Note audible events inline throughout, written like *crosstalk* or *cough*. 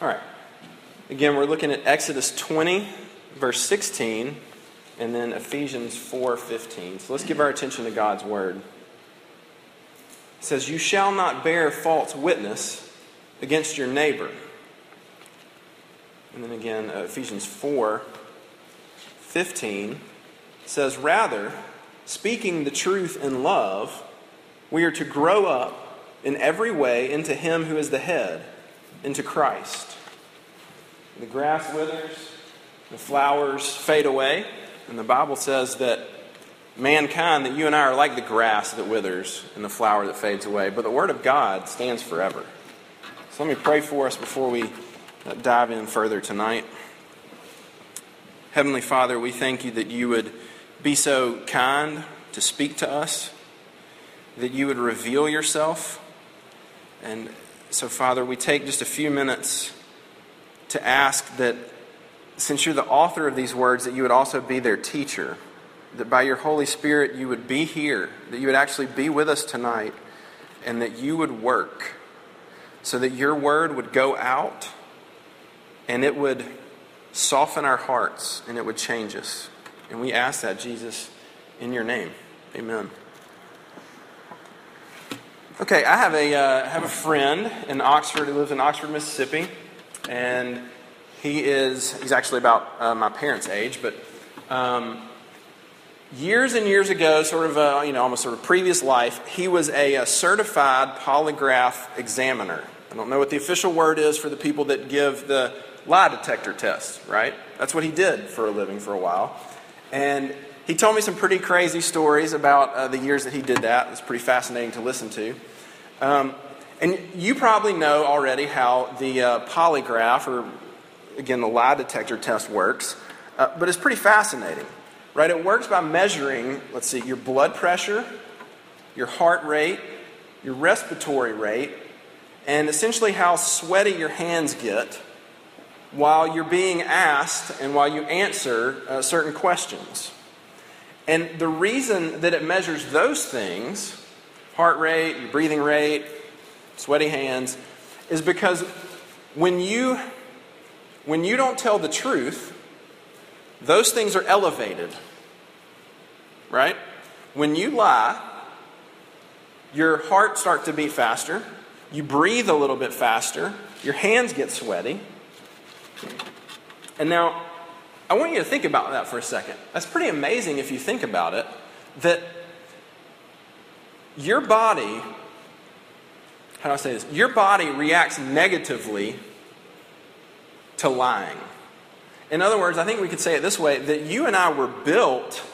All right. Again, we're looking at Exodus 20, verse 16, and then Ephesians 4 15. So let's give our attention to God's word. It says, You shall not bear false witness against your neighbor. And then again, uh, Ephesians 4 15 says, Rather, speaking the truth in love, we are to grow up in every way into Him who is the head, into Christ. The grass withers, the flowers fade away, and the Bible says that mankind, that you and I are like the grass that withers and the flower that fades away, but the Word of God stands forever. So let me pray for us before we uh, dive in further tonight. Heavenly Father, we thank you that you would be so kind to speak to us, that you would reveal yourself. And so, Father, we take just a few minutes to ask that since you're the author of these words, that you would also be their teacher, that by your Holy Spirit you would be here, that you would actually be with us tonight, and that you would work so that your word would go out and it would soften our hearts and it would change us. And we ask that, Jesus, in your name. Amen. Okay, I have a, uh, have a friend in Oxford who lives in Oxford, Mississippi, and he is, he's actually about uh, my parents' age, but um, years and years ago, sort of, a, you know, almost sort of previous life, he was a, a certified polygraph examiner. I don't know what the official word is for the people that give the lie detector test, right? That's what he did for a living for a while. And he told me some pretty crazy stories about uh, the years that he did that. It was pretty fascinating to listen to. Um, and you probably know already how the uh, polygraph, or again, the lie detector test works, uh, but it's pretty fascinating, right? It works by measuring, let's see, your blood pressure, your heart rate, your respiratory rate, and essentially how sweaty your hands get while you're being asked and while you answer uh, certain questions. And the reason that it measures those things heart rate, breathing rate, sweaty hands is because when you when you don't tell the truth, those things are elevated. Right? When you lie, your heart starts to beat faster, you breathe a little bit faster, your hands get sweaty, and now, I want you to think about that for a second. That's pretty amazing if you think about it, that your body, how do I say this? Your body reacts negatively to lying. In other words, I think we could say it this way that you and I were built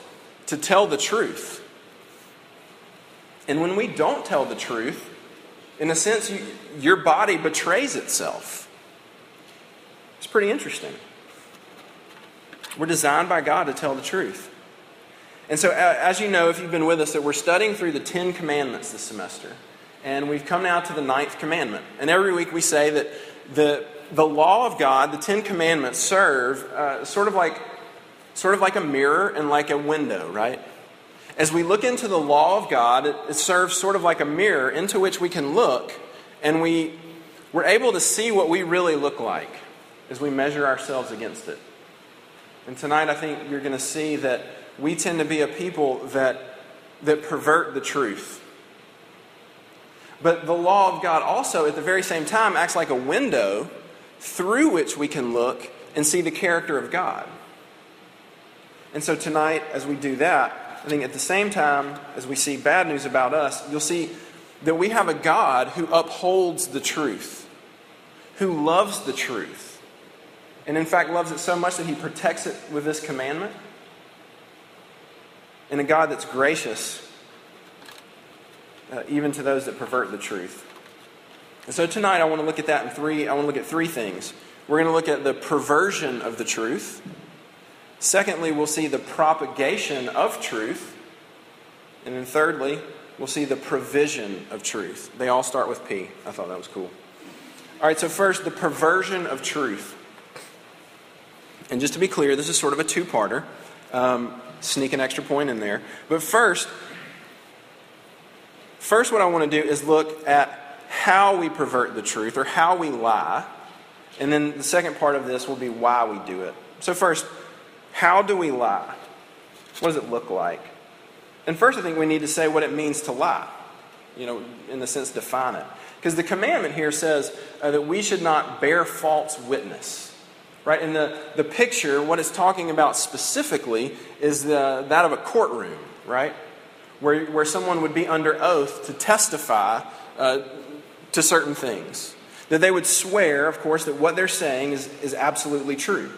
to tell the truth. And when we don't tell the truth, in a sense, you, your body betrays itself. It's pretty interesting. We're designed by God to tell the truth. And so, as you know, if you've been with us, that we're studying through the Ten Commandments this semester. And we've come now to the ninth commandment. And every week we say that the, the law of God, the Ten Commandments, serve uh, sort, of like, sort of like a mirror and like a window, right? As we look into the law of God, it, it serves sort of like a mirror into which we can look and we, we're able to see what we really look like as we measure ourselves against it. And tonight, I think you're going to see that we tend to be a people that, that pervert the truth. But the law of God also, at the very same time, acts like a window through which we can look and see the character of God. And so tonight, as we do that, I think at the same time as we see bad news about us, you'll see that we have a God who upholds the truth, who loves the truth and in fact loves it so much that he protects it with this commandment. And a God that's gracious, uh, even to those that pervert the truth. And so tonight I want to look at that in three, I want to look at three things. We're going to look at the perversion of the truth. Secondly, we'll see the propagation of truth. And then thirdly, we'll see the provision of truth. They all start with P. I thought that was cool. All right, so first, the perversion of truth. And just to be clear, this is sort of a two parter. Um, sneak an extra point in there. But first, first, what I want to do is look at how we pervert the truth or how we lie. And then the second part of this will be why we do it. So, first, how do we lie? What does it look like? And first, I think we need to say what it means to lie. You know, in the sense, define it. Because the commandment here says uh, that we should not bear false witness. Right? And the, the picture, what it's talking about specifically, is the, that of a courtroom, right? Where, where someone would be under oath to testify uh, to certain things. That they would swear, of course, that what they're saying is, is absolutely true.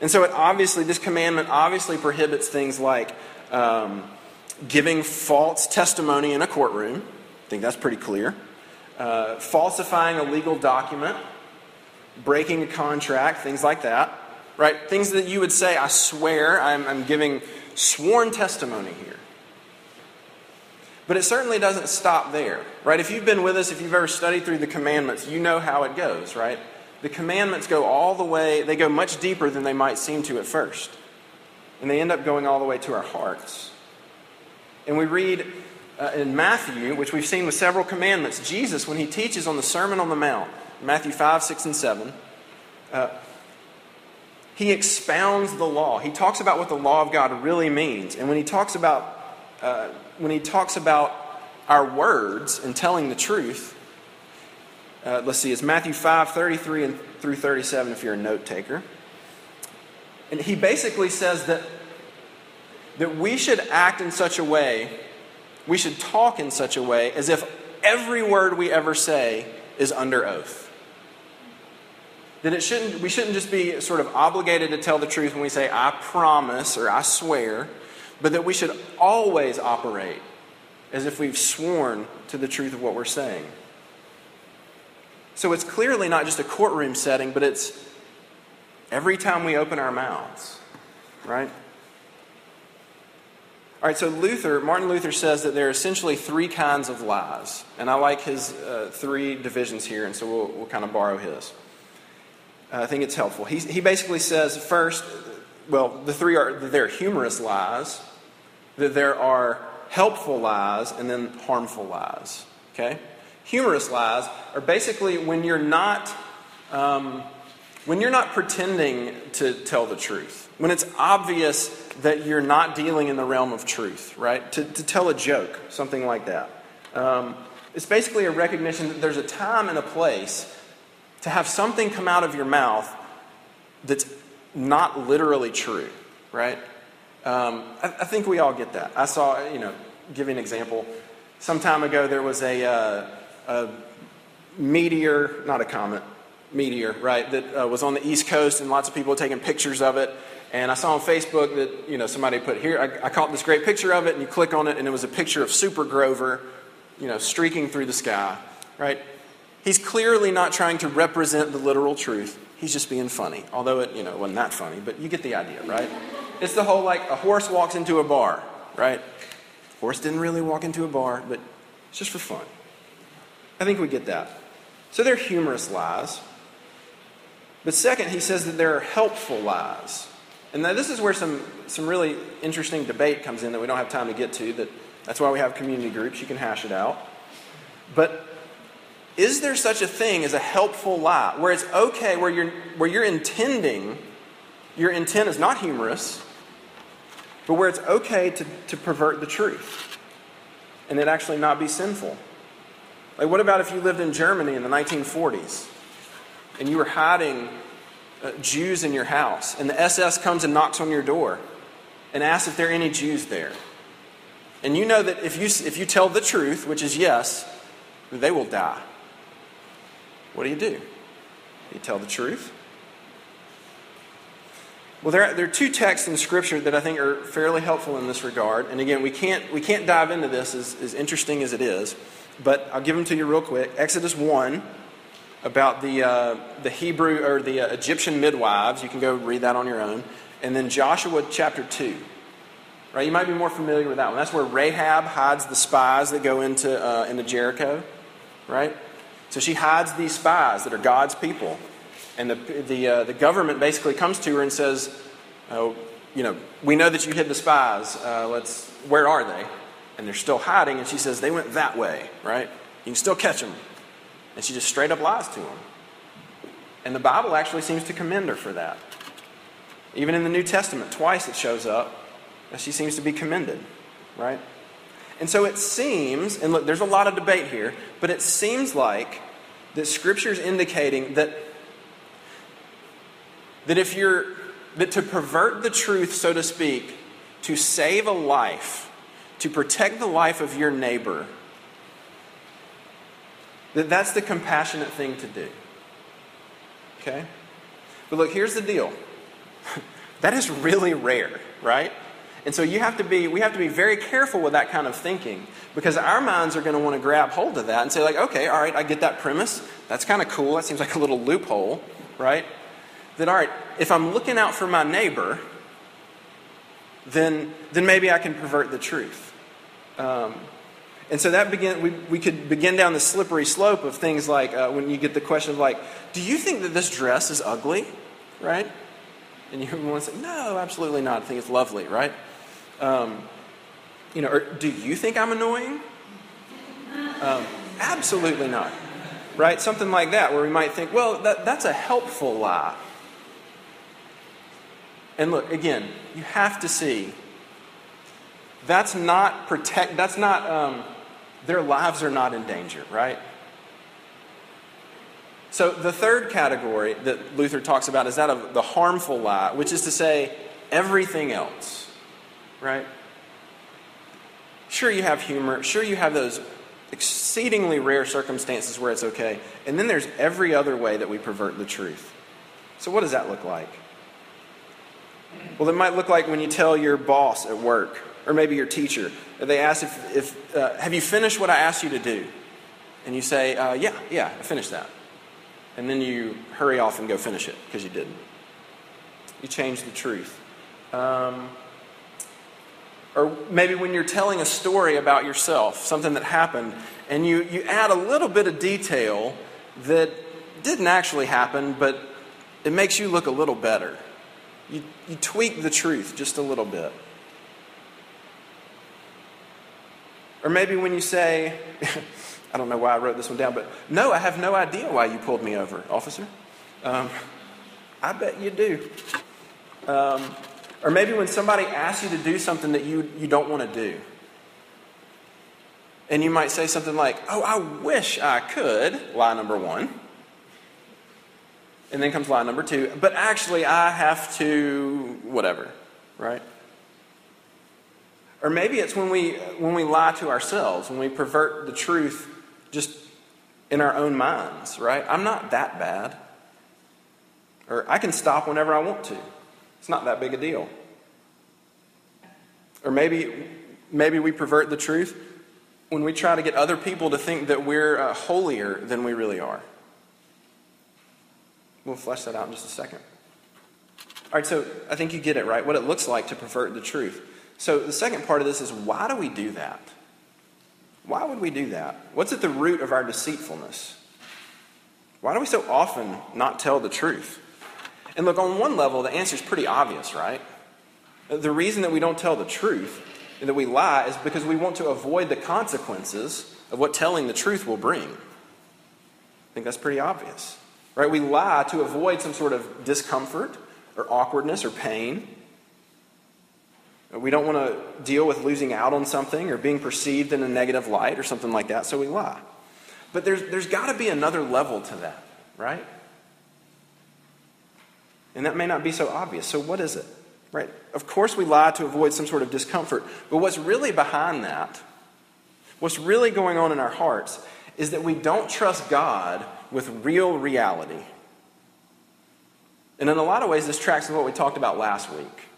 And so, it obviously, this commandment obviously prohibits things like um, giving false testimony in a courtroom. I think that's pretty clear. Uh, falsifying a legal document, breaking a contract, things like that. Right? Things that you would say, I swear, I'm, I'm giving sworn testimony here. But it certainly doesn't stop there, right? If you've been with us, if you've ever studied through the commandments, you know how it goes, right? The commandments go all the way, they go much deeper than they might seem to at first. And they end up going all the way to our hearts. And we read uh, in Matthew, which we've seen with several commandments, Jesus, when he teaches on the Sermon on the Mount, Matthew 5, 6, and 7, uh, he expounds the law. He talks about what the law of God really means. And when he talks about uh, when he talks about our words and telling the truth, uh, let's see, it's Matthew 5 33 and through 37 if you're a note taker. And he basically says that, that we should act in such a way, we should talk in such a way as if every word we ever say is under oath. That it shouldn't, we shouldn't just be sort of obligated to tell the truth when we say, I promise or I swear but that we should always operate as if we've sworn to the truth of what we're saying. So it's clearly not just a courtroom setting, but it's every time we open our mouths, right? All right, so Luther, Martin Luther says that there are essentially three kinds of lies. And I like his uh, three divisions here, and so we'll, we'll kind of borrow his. I think it's helpful. He, he basically says first, well, the three are there are humorous lies, that there are helpful lies and then harmful lies. Okay? Humorous lies are basically when you're not. Um, when you're not pretending to tell the truth, when it's obvious that you're not dealing in the realm of truth, right? To, to tell a joke, something like that. Um, it's basically a recognition that there's a time and a place to have something come out of your mouth that's not literally true, right? Um, I, I, think we all get that. I saw, you know, give you an example. Some time ago, there was a, uh, a meteor, not a comet, meteor, right, that uh, was on the East Coast, and lots of people were taking pictures of it. And I saw on Facebook that, you know, somebody put here, I, I caught this great picture of it, and you click on it, and it was a picture of Super Grover, you know, streaking through the sky, right? He's clearly not trying to represent the literal truth. He's just being funny. Although it, you know, wasn't that funny, but you get the idea, right? It's the whole like a horse walks into a bar, right? Horse didn't really walk into a bar, but it's just for fun. I think we get that. So they're humorous lies. But second, he says that there are helpful lies. And now this is where some, some really interesting debate comes in that we don't have time to get to. That, that's why we have community groups. You can hash it out. But is there such a thing as a helpful lie where it's okay, where you're, where you're intending, your intent is not humorous, but where it's okay to, to pervert the truth and it actually not be sinful. Like, what about if you lived in Germany in the 1940s and you were hiding uh, Jews in your house and the SS comes and knocks on your door and asks if there are any Jews there? And you know that if you, if you tell the truth, which is yes, they will die. What do you do? You tell the truth well, there are, there are two texts in Scripture that I think are fairly helpful in this regard. And again, we can't, we can't dive into this as, as interesting as it is, but I'll give them to you real quick. Exodus 1, about the, uh, the Hebrew or the uh, Egyptian midwives. You can go read that on your own. And then Joshua chapter 2. Right? You might be more familiar with that one. That's where Rahab hides the spies that go into, uh, into Jericho. Right? So she hides these spies that are God's people. And the, the, uh, the government basically comes to her and says, oh, you know, we know that you hid the spies. Uh, let's, where are they? And they're still hiding. And she says, they went that way, right? You can still catch them. And she just straight up lies to them. And the Bible actually seems to commend her for that. Even in the New Testament, twice it shows up that she seems to be commended, right? And so it seems, and look, there's a lot of debate here, but it seems like that Scripture is indicating that, that if you're, that to pervert the truth, so to speak, to save a life, to protect the life of your neighbor, that that's the compassionate thing to do. Okay? But look, here's the deal. *laughs* that is really rare, right? And so you have to be, we have to be very careful with that kind of thinking because our minds are going to want to grab hold of that and say, like, okay, all right, I get that premise. That's kind of cool. That seems like a little loophole, right? Then, all right, if I'm looking out for my neighbor, then, then maybe I can pervert the truth. Um, and so that begin, we, we could begin down the slippery slope of things like uh, when you get the question of like, do you think that this dress is ugly? Right? And you *laughs* want to say, no, absolutely not. I think it's lovely, right? Um, you know, or do you think I'm annoying? Um, absolutely not. Right? Something like that, where we might think, well, that, that's a helpful lie. And look, again, you have to see that's not protect, that's not, um, their lives are not in danger, right? So the third category that Luther talks about is that of the harmful lie, which is to say, everything else right? Sure, you have humor. Sure, you have those exceedingly rare circumstances where it's okay. And then there's every other way that we pervert the truth. So, what does that look like? Well, it might look like when you tell your boss at work, or maybe your teacher, they ask if, if uh, have you finished what I asked you to do? And you say, uh, yeah, yeah, I finished that. And then you hurry off and go finish it because you didn't. You change the truth. Um, or maybe when you're telling a story about yourself, something that happened, and you, you add a little bit of detail that didn't actually happen, but it makes you look a little better. You, you tweak the truth just a little bit. Or maybe when you say, *laughs* I don't know why I wrote this one down, but no, I have no idea why you pulled me over, officer. Um, I bet you do. Um, or maybe when somebody asks you to do something that you, you don't want to do. And you might say something like, Oh, I wish I could, lie number one. And then comes lie number two, but actually I have to, whatever, right? Or maybe it's when we, when we lie to ourselves, when we pervert the truth just in our own minds, right? I'm not that bad. Or I can stop whenever I want to. It's not that big a deal. Or maybe, maybe we pervert the truth when we try to get other people to think that we're uh, holier than we really are. We'll flesh that out in just a second. All right, so I think you get it, right? What it looks like to pervert the truth. So the second part of this is why do we do that? Why would we do that? What's at the root of our deceitfulness? Why do we so often not tell the truth? And look, on one level, the answer is pretty obvious, right? The reason that we don't tell the truth and that we lie is because we want to avoid the consequences of what telling the truth will bring. I think that's pretty obvious. Right? We lie to avoid some sort of discomfort or awkwardness or pain. We don't want to deal with losing out on something or being perceived in a negative light or something like that, so we lie. But there's, there's got to be another level to that, right? And that may not be so obvious. So, what is it? Right? Of course, we lie to avoid some sort of discomfort. But what's really behind that, what's really going on in our hearts, is that we don't trust God with real reality. And in a lot of ways, this tracks with what we talked about last week.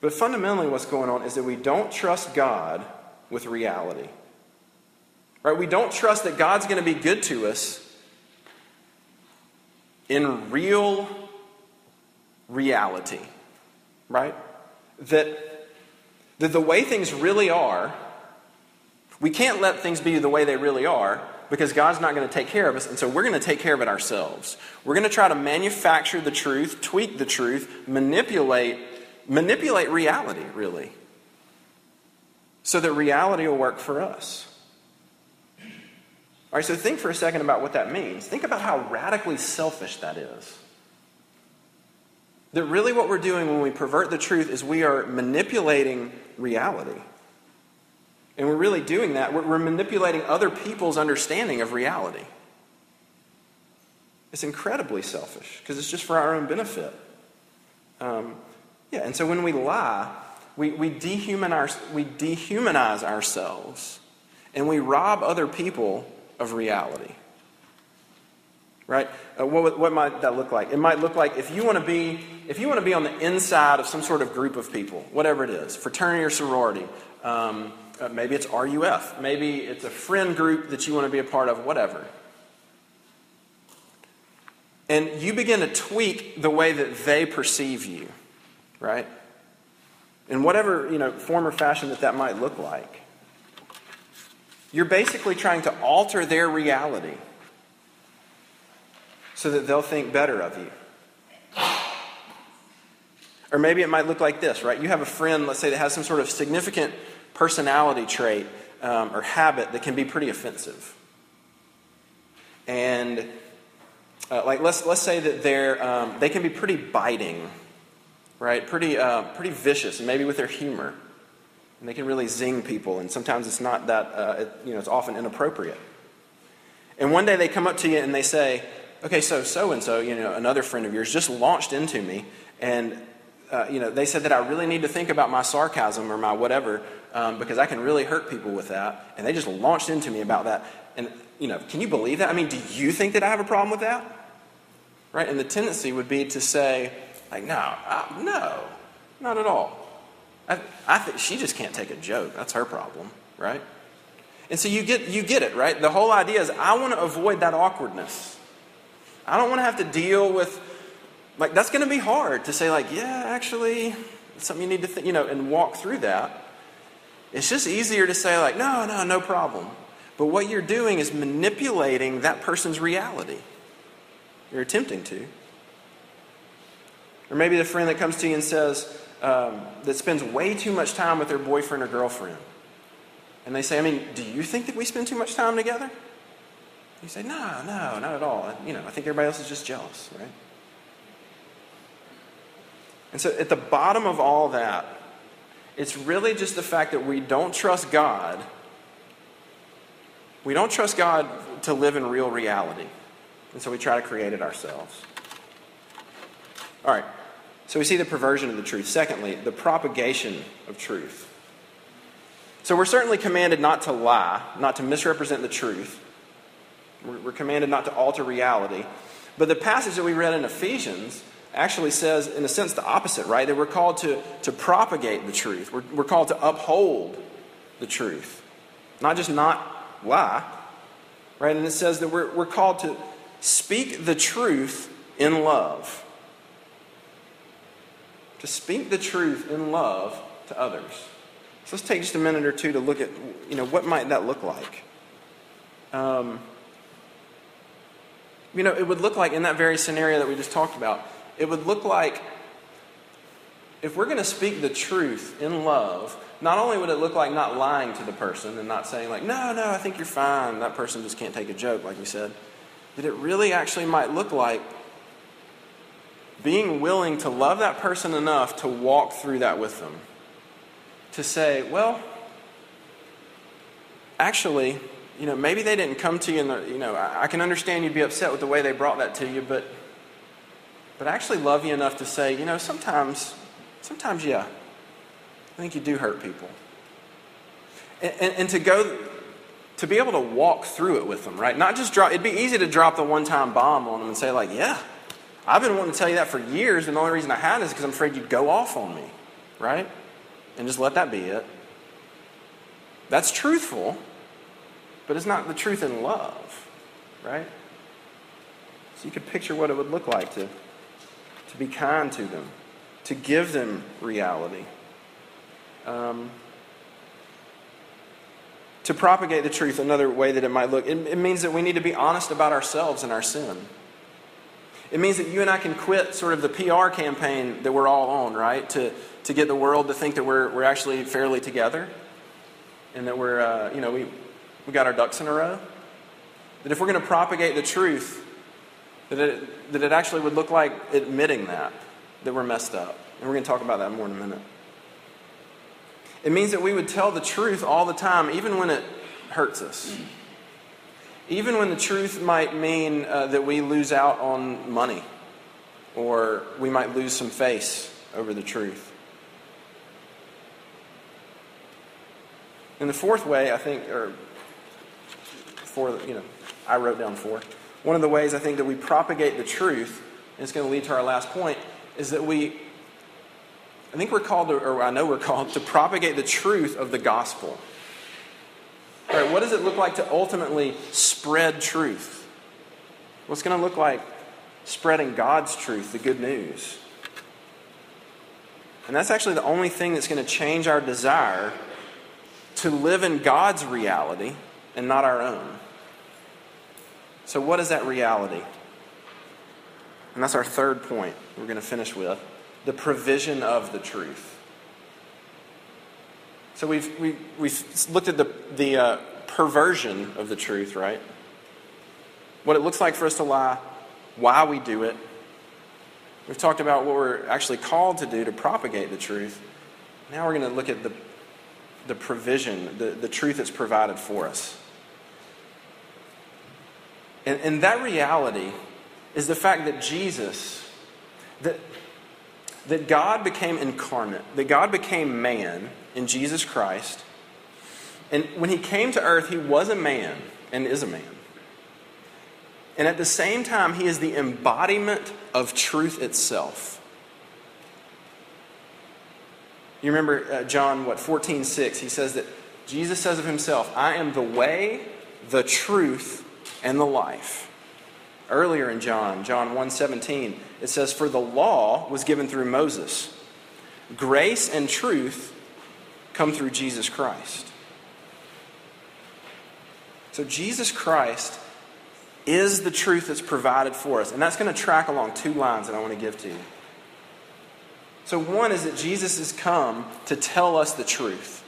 But fundamentally, what's going on is that we don't trust God with reality. Right? We don't trust that God's going to be good to us in real reality, right? That, that the way things really are, we can't let things be the way they really are because God's not going to take care of us, and so we're going to take care of it ourselves. We're going to try to manufacture the truth, tweak the truth, manipulate manipulate reality, really. So that reality will work for us. All right, so think for a second about what that means. Think about how radically selfish that is. That really what we're doing when we pervert the truth is we are manipulating reality. And we're really doing that. We're, manipulating other people's understanding of reality. It's incredibly selfish because it's just for our own benefit. Um, yeah, and so when we lie, we, we, we dehumanize ourselves and we rob other people of reality. Right? Uh, what, what might that look like? It might look like if you want to be if you want to be on the inside of some sort of group of people, whatever it is, fraternity or sorority, um, uh, maybe it's RUF, maybe it's a friend group that you want to be a part of, whatever. And you begin to tweak the way that they perceive you, right? In whatever you know form or fashion that that might look like. You're basically trying to alter their reality so that they'll think better of you. Or maybe it might look like this, right? You have a friend, let's say, that has some sort of significant personality trait um, or habit that can be pretty offensive. And uh, like let's let's say that they're um, they can be pretty biting, right? Pretty uh, pretty vicious, and maybe with their humor. And they can really zing people, and sometimes it's not that, uh, it, you know, it's often inappropriate. And one day they come up to you and they say, okay, so so and so, you know, another friend of yours just launched into me, and uh, you know, they said that I really need to think about my sarcasm or my whatever um, because I can really hurt people with that. And they just launched into me about that. And, you know, can you believe that? I mean, do you think that I have a problem with that? Right? And the tendency would be to say, like, no, no, not at all. I, I think she just can't take a joke. That's her problem, right? And so you get, you get it, right? The whole idea is I want to avoid that awkwardness. I don't want to have to deal with, like, that's going to be hard to say, like, yeah, actually, it's something you need to think, you know, and walk through that. It's just easier to say, like, no, no, no problem. But what you're doing is manipulating that person's reality. You're attempting to. Or maybe the friend that comes to you and says, um, that spends way too much time with their boyfriend or girlfriend. And they say, I mean, do you think that we spend too much time together? You say, no, no, not at all. You know, I think everybody else is just jealous, right? And so at the bottom of all that, it's really just the fact that we don't trust God. We don't trust God to live in real reality. And so we try to create it ourselves. All right. So we see the perversion of the truth. Secondly, the propagation of truth. So we're certainly commanded not to lie, not to misrepresent the truth. We're commanded not to alter reality. But the passage that we read in Ephesians actually says, in a sense, the opposite, right? That we're called to, to propagate the truth. We're, we're called to uphold the truth, not just not lie, right? And it says that we're, we're called to speak the truth in love. To speak the truth in love to others. So let's take just a minute or two to look at, you know, what might that look like? Um, you know, it would look like in that very scenario that we just talked about, it would look like if we're going to speak the truth in love, not only would it look like not lying to the person and not saying, like, no, no, I think you're fine, that person just can't take a joke, like we said, that it really actually might look like being willing to love that person enough to walk through that with them. To say, well, actually, you know, maybe they didn't come to you and, you know, I, can understand you'd be upset with the way they brought that to you, but but I actually love you enough to say, you know, sometimes, sometimes, yeah, I think you do hurt people. And, and, and, to go, to be able to walk through it with them, right? Not just drop, it'd be easy to drop the one time bomb on them and say, like, yeah, I've been wanting to tell you that for years, and the only reason I hadn't is because I'm afraid you'd go off on me, right? And just let that be it. That's truthful, but it's not the truth in love, right? So you could picture what it would look like to to be kind to them, to give them reality. Um, to propagate the truth, another way that it might look, it, it means that we need to be honest about ourselves and our sin. It means that you and I can quit sort of the PR campaign that we're all on, right? To, to get the world to think that we're, we're actually fairly together and that we're, uh, you know, we, we got our ducks in a row. That if we're going to propagate the truth, that it, that it actually would look like admitting that, that we're messed up. And we're going to talk about that more in a minute. It means that we would tell the truth all the time, even when it hurts us. Even when the truth might mean uh, that we lose out on money or we might lose some face over the truth. And the fourth way, I think, or four, you know, I wrote down four. One of the ways I think that we propagate the truth, and it's going to lead to our last point, is that we, I think we're called, to, or I know we're called, to propagate the truth of the gospel. Right, what does it look like to ultimately spread truth? What's going to look like spreading God's truth, the good news? And that's actually the only thing that's going to change our desire to live in God's reality and not our own. So, what is that reality? And that's our third point we're going to finish with the provision of the truth. So, we've, we, we've looked at the, the uh, perversion of the truth, right? What it looks like for us to lie, why we do it. We've talked about what we're actually called to do to propagate the truth. Now we're going to look at the, the provision, the, the truth that's provided for us. And, and that reality is the fact that Jesus, that, that God became incarnate, that God became man in Jesus Christ. And when he came to earth, he was a man and is a man. And at the same time, he is the embodiment of truth itself. You remember uh, John, what, 14, 6, he says that Jesus says of himself, I am the way, the truth, and the life. Earlier in John, John 1:17, it says for the law was given through Moses. Grace and truth come through Jesus Christ. So Jesus Christ is the truth that's provided for us. And that's going to track along two lines that I want to give to you. So, one is that Jesus has come to tell us the truth.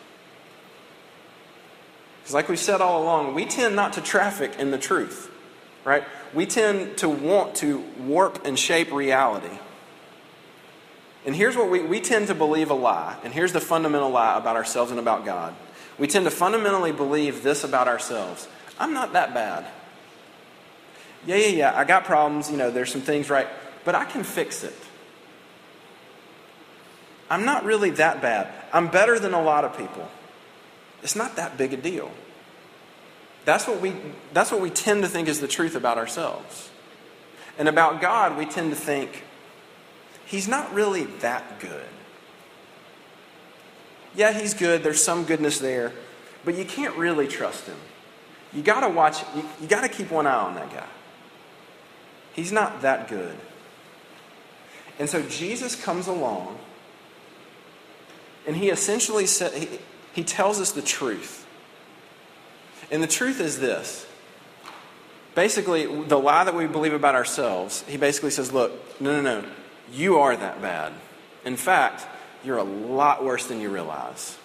Because, like we've said all along, we tend not to traffic in the truth, right? We tend to want to warp and shape reality. And here's what we, we tend to believe a lie. And here's the fundamental lie about ourselves and about God. We tend to fundamentally believe this about ourselves I'm not that bad. Yeah, yeah, yeah, I got problems. You know, there's some things right, but I can fix it. I'm not really that bad. I'm better than a lot of people. It's not that big a deal. That's what we, that's what we tend to think is the truth about ourselves. And about God, we tend to think, He's not really that good. Yeah, He's good, there's some goodness there, but you can't really trust Him. You got to watch, you, you got to keep one eye on that guy. He's not that good. And so Jesus comes along and he essentially said, he, he tells us the truth. And the truth is this. Basically, the lie that we believe about ourselves, he basically says, look, no, no, no, you are that bad. In fact, you're a lot worse than you realize.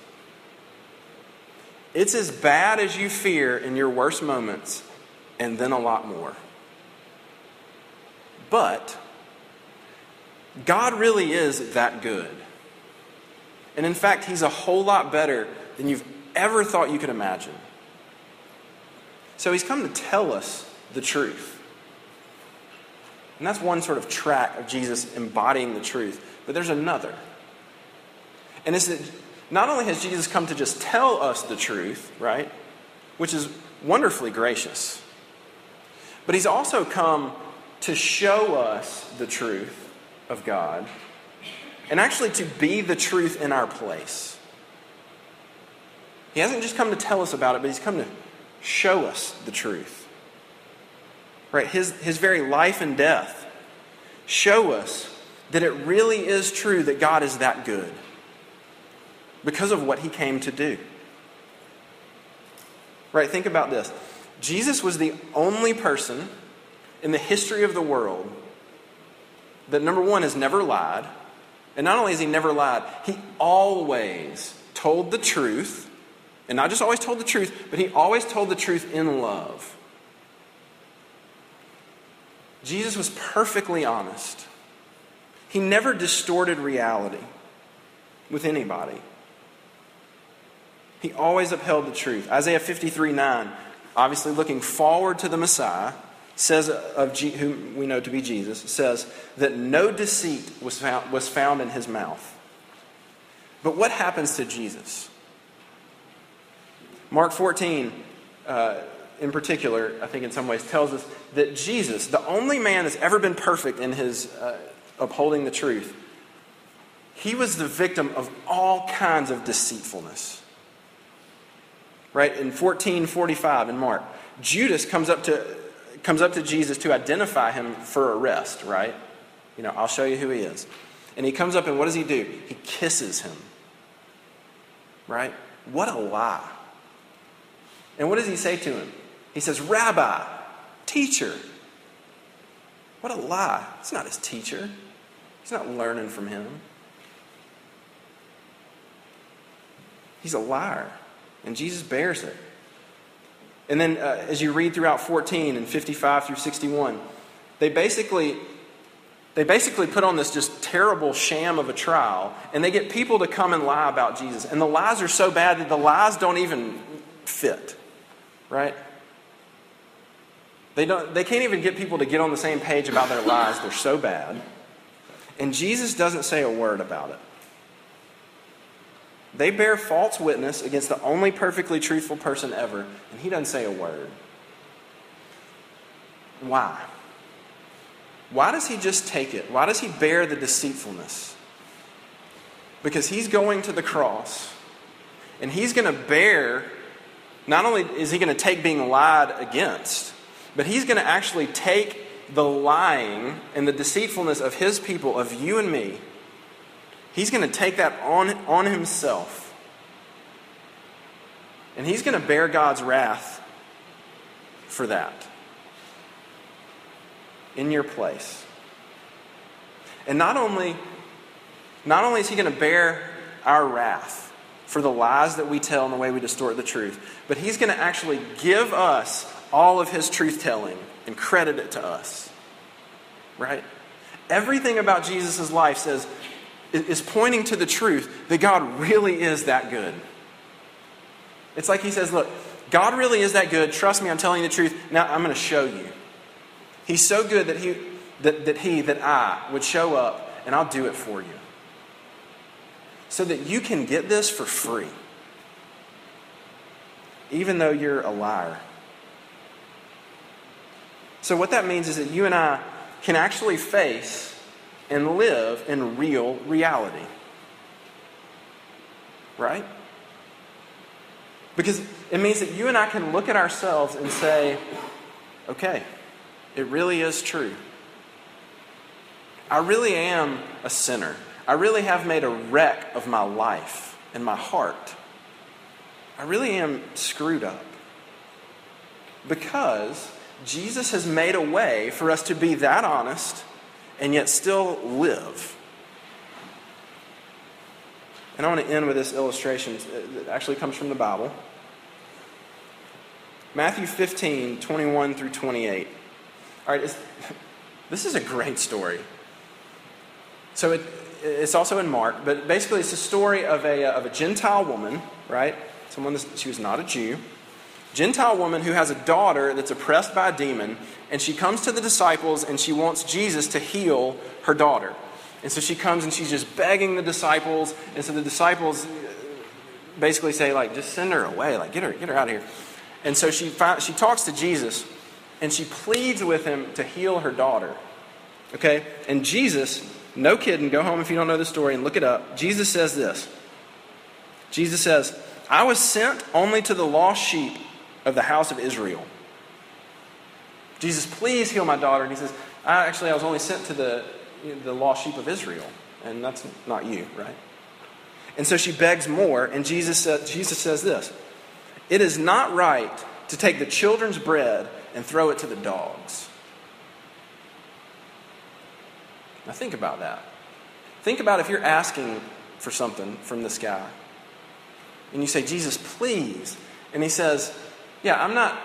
It's as bad as you fear in your worst moments, and then a lot more. But God really is that good. And in fact, He's a whole lot better than you've ever thought you could imagine. So He's come to tell us the truth. And that's one sort of track of Jesus embodying the truth. But there's another. And it's that not only has Jesus come to just tell us the truth, right, which is wonderfully gracious, but he's also come to show us the truth of God and actually to be the truth in our place. He hasn't just come to tell us about it, but he's come to show us the truth. Right? His, his very life and death show us that it really is true that God is that good because of what he came to do. Right? Think about this. Jesus was the only person in the history of the world that, number one, has never lied. And not only has he never lied, he always told the truth. And not just always told the truth, but he always told the truth in love. Jesus was perfectly honest. He never distorted reality with anybody. He always upheld the truth. Isaiah 53 9, obviously looking forward to the Messiah, says of G, whom we know to be Jesus, says that no deceit was found, was found in his mouth. But what happens to Jesus? Mark 14, uh, in particular, I think in some ways, tells us that Jesus, the only man that's ever been perfect in his uh, upholding the truth, he was the victim of all kinds of deceitfulness. Right? In 1445 in Mark, Judas comes up to comes up to Jesus to identify him for arrest, right? You know, I'll show you who he is. And he comes up and what does he do? He kisses him. Right? What a lie. And what does he say to him? He says, Rabbi, teacher. What a lie. It's not his teacher. He's not learning from him. He's a liar. And Jesus bears it. And then uh, as you read throughout 14 and 55 through 61, they basically they basically put on this just terrible sham of a trial and they get people to come and lie about Jesus. And the lies are so bad that the lies don't even fit. Right? They, don't, they can't even get people to get on the same page about their lies. They're so bad. And Jesus doesn't say a word about it. They bear false witness against the only perfectly truthful person ever, and he doesn't say a word. Why? Why does he just take it? Why does he bear the deceitfulness? Because he's going to the cross, and he's going to bear, not only is he going to take being lied against, but he's going to actually take the lying and the deceitfulness of his people, of you and me, He's going to take that on, on himself. And he's going to bear God's wrath for that in your place. And not only, not only is he going to bear our wrath for the lies that we tell and the way we distort the truth, but he's going to actually give us all of his truth telling and credit it to us. Right? Everything about Jesus' life says is pointing to the truth that God really is that good. It's like he says, Look, God really is that good. Trust me, I'm telling you the truth. Now I'm going to show you. He's so good that he, that, that he, that I would show up and I'll do it for you. So that you can get this for free. Even though you're a liar. So, what that means is that you and I can actually face and live in real reality. Right? Because it means that you and I can look at ourselves and say, okay, it really is true. I really am a sinner. I really have made a wreck of my life and my heart. I really am screwed up. Because Jesus has made a way for us to be that honest and yet still live. And I want to end with this illustration that actually comes from the Bible. Matthew 15, 21 through 28. All right, *laughs* this is a great story. So it, it's also in Mark, but basically it's a story of a, uh, of a Gentile woman, right? Someone she was not a Jew. Gentile woman who has a daughter that's oppressed by a demon, and she comes to the disciples and she wants Jesus to heal her daughter. And so she comes and she's just begging the disciples, and so the disciples basically say, like, just send her away, like, get her, get her out of here. And so she, she talks to Jesus, and she pleads with him to heal her daughter. Okay? And Jesus, no kidding, go home if you don't know the story and look it up. Jesus says this Jesus says, I was sent only to the lost sheep of the house of Israel. Jesus, please heal my daughter. And he says, I, Actually, I was only sent to the, you know, the lost sheep of Israel. And that's not you, right? And so she begs more, and Jesus, said, Jesus says this It is not right to take the children's bread and throw it to the dogs. Now, think about that. Think about if you're asking for something from this guy, and you say, Jesus, please. And he says, Yeah, I'm not,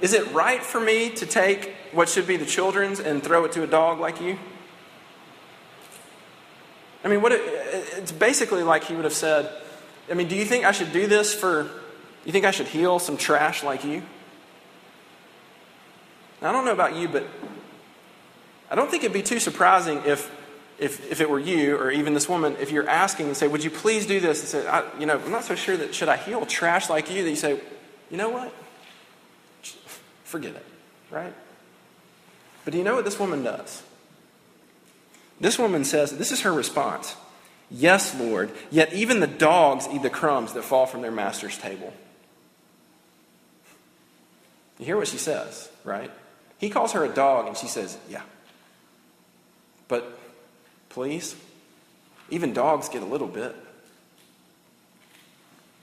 is it right for me to take what should be the children's and throw it to a dog like you? I mean, what it, it's basically like he would have said, I mean, do you think I should do this for, you think I should heal some trash like you? Now, I don't know about you, but I don't think it'd be too surprising if, if, if it were you or even this woman, if you're asking and say, would you please do this? And say, I, you know, I'm not so sure that should I heal trash like you? That you say, you know what? Forget it, right? But do you know what this woman does? This woman says, this is her response Yes, Lord, yet even the dogs eat the crumbs that fall from their master's table. You hear what she says, right? He calls her a dog, and she says, Yeah. But please, even dogs get a little bit.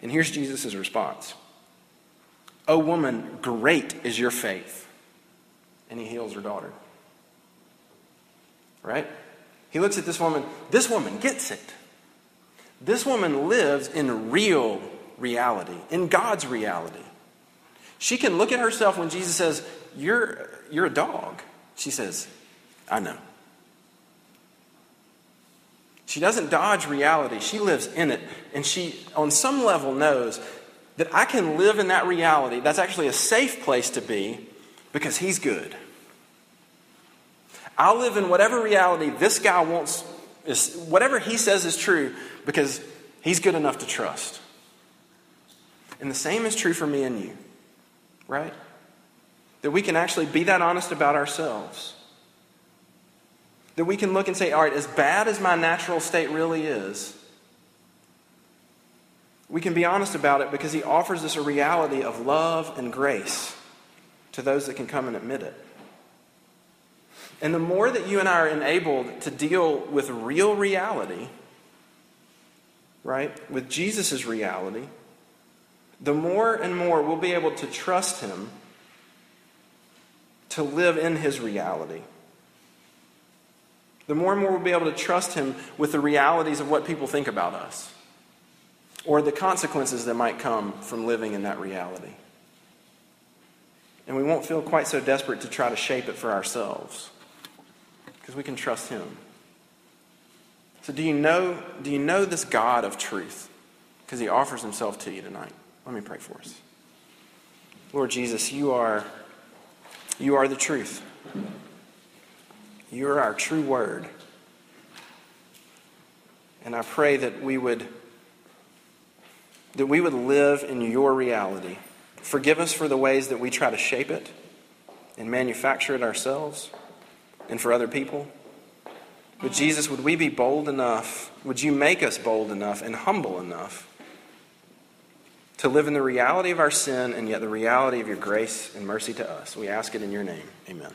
And here's Jesus' response O woman, great is your faith. And he heals her daughter. Right? He looks at this woman. This woman gets it. This woman lives in real reality, in God's reality. She can look at herself when Jesus says, You're, you're a dog. She says, I know. She doesn't dodge reality, she lives in it. And she, on some level, knows that I can live in that reality. That's actually a safe place to be because He's good. I'll live in whatever reality this guy wants, is, whatever he says is true, because he's good enough to trust. And the same is true for me and you, right? That we can actually be that honest about ourselves. That we can look and say, all right, as bad as my natural state really is, we can be honest about it because he offers us a reality of love and grace to those that can come and admit it. And the more that you and I are enabled to deal with real reality, right, with Jesus' reality, the more and more we'll be able to trust Him to live in His reality. The more and more we'll be able to trust Him with the realities of what people think about us or the consequences that might come from living in that reality. And we won't feel quite so desperate to try to shape it for ourselves because we can trust him. So do you know do you know this God of truth? Because he offers himself to you tonight. Let me pray for us. Lord Jesus, you are you are the truth. You are our true word. And I pray that we would that we would live in your reality. Forgive us for the ways that we try to shape it and manufacture it ourselves and for other people? But Jesus, would we be bold enough? Would you make us bold enough and humble enough to live in the reality of our sin and yet the reality of your grace and mercy to us? We ask it in your name. Amen.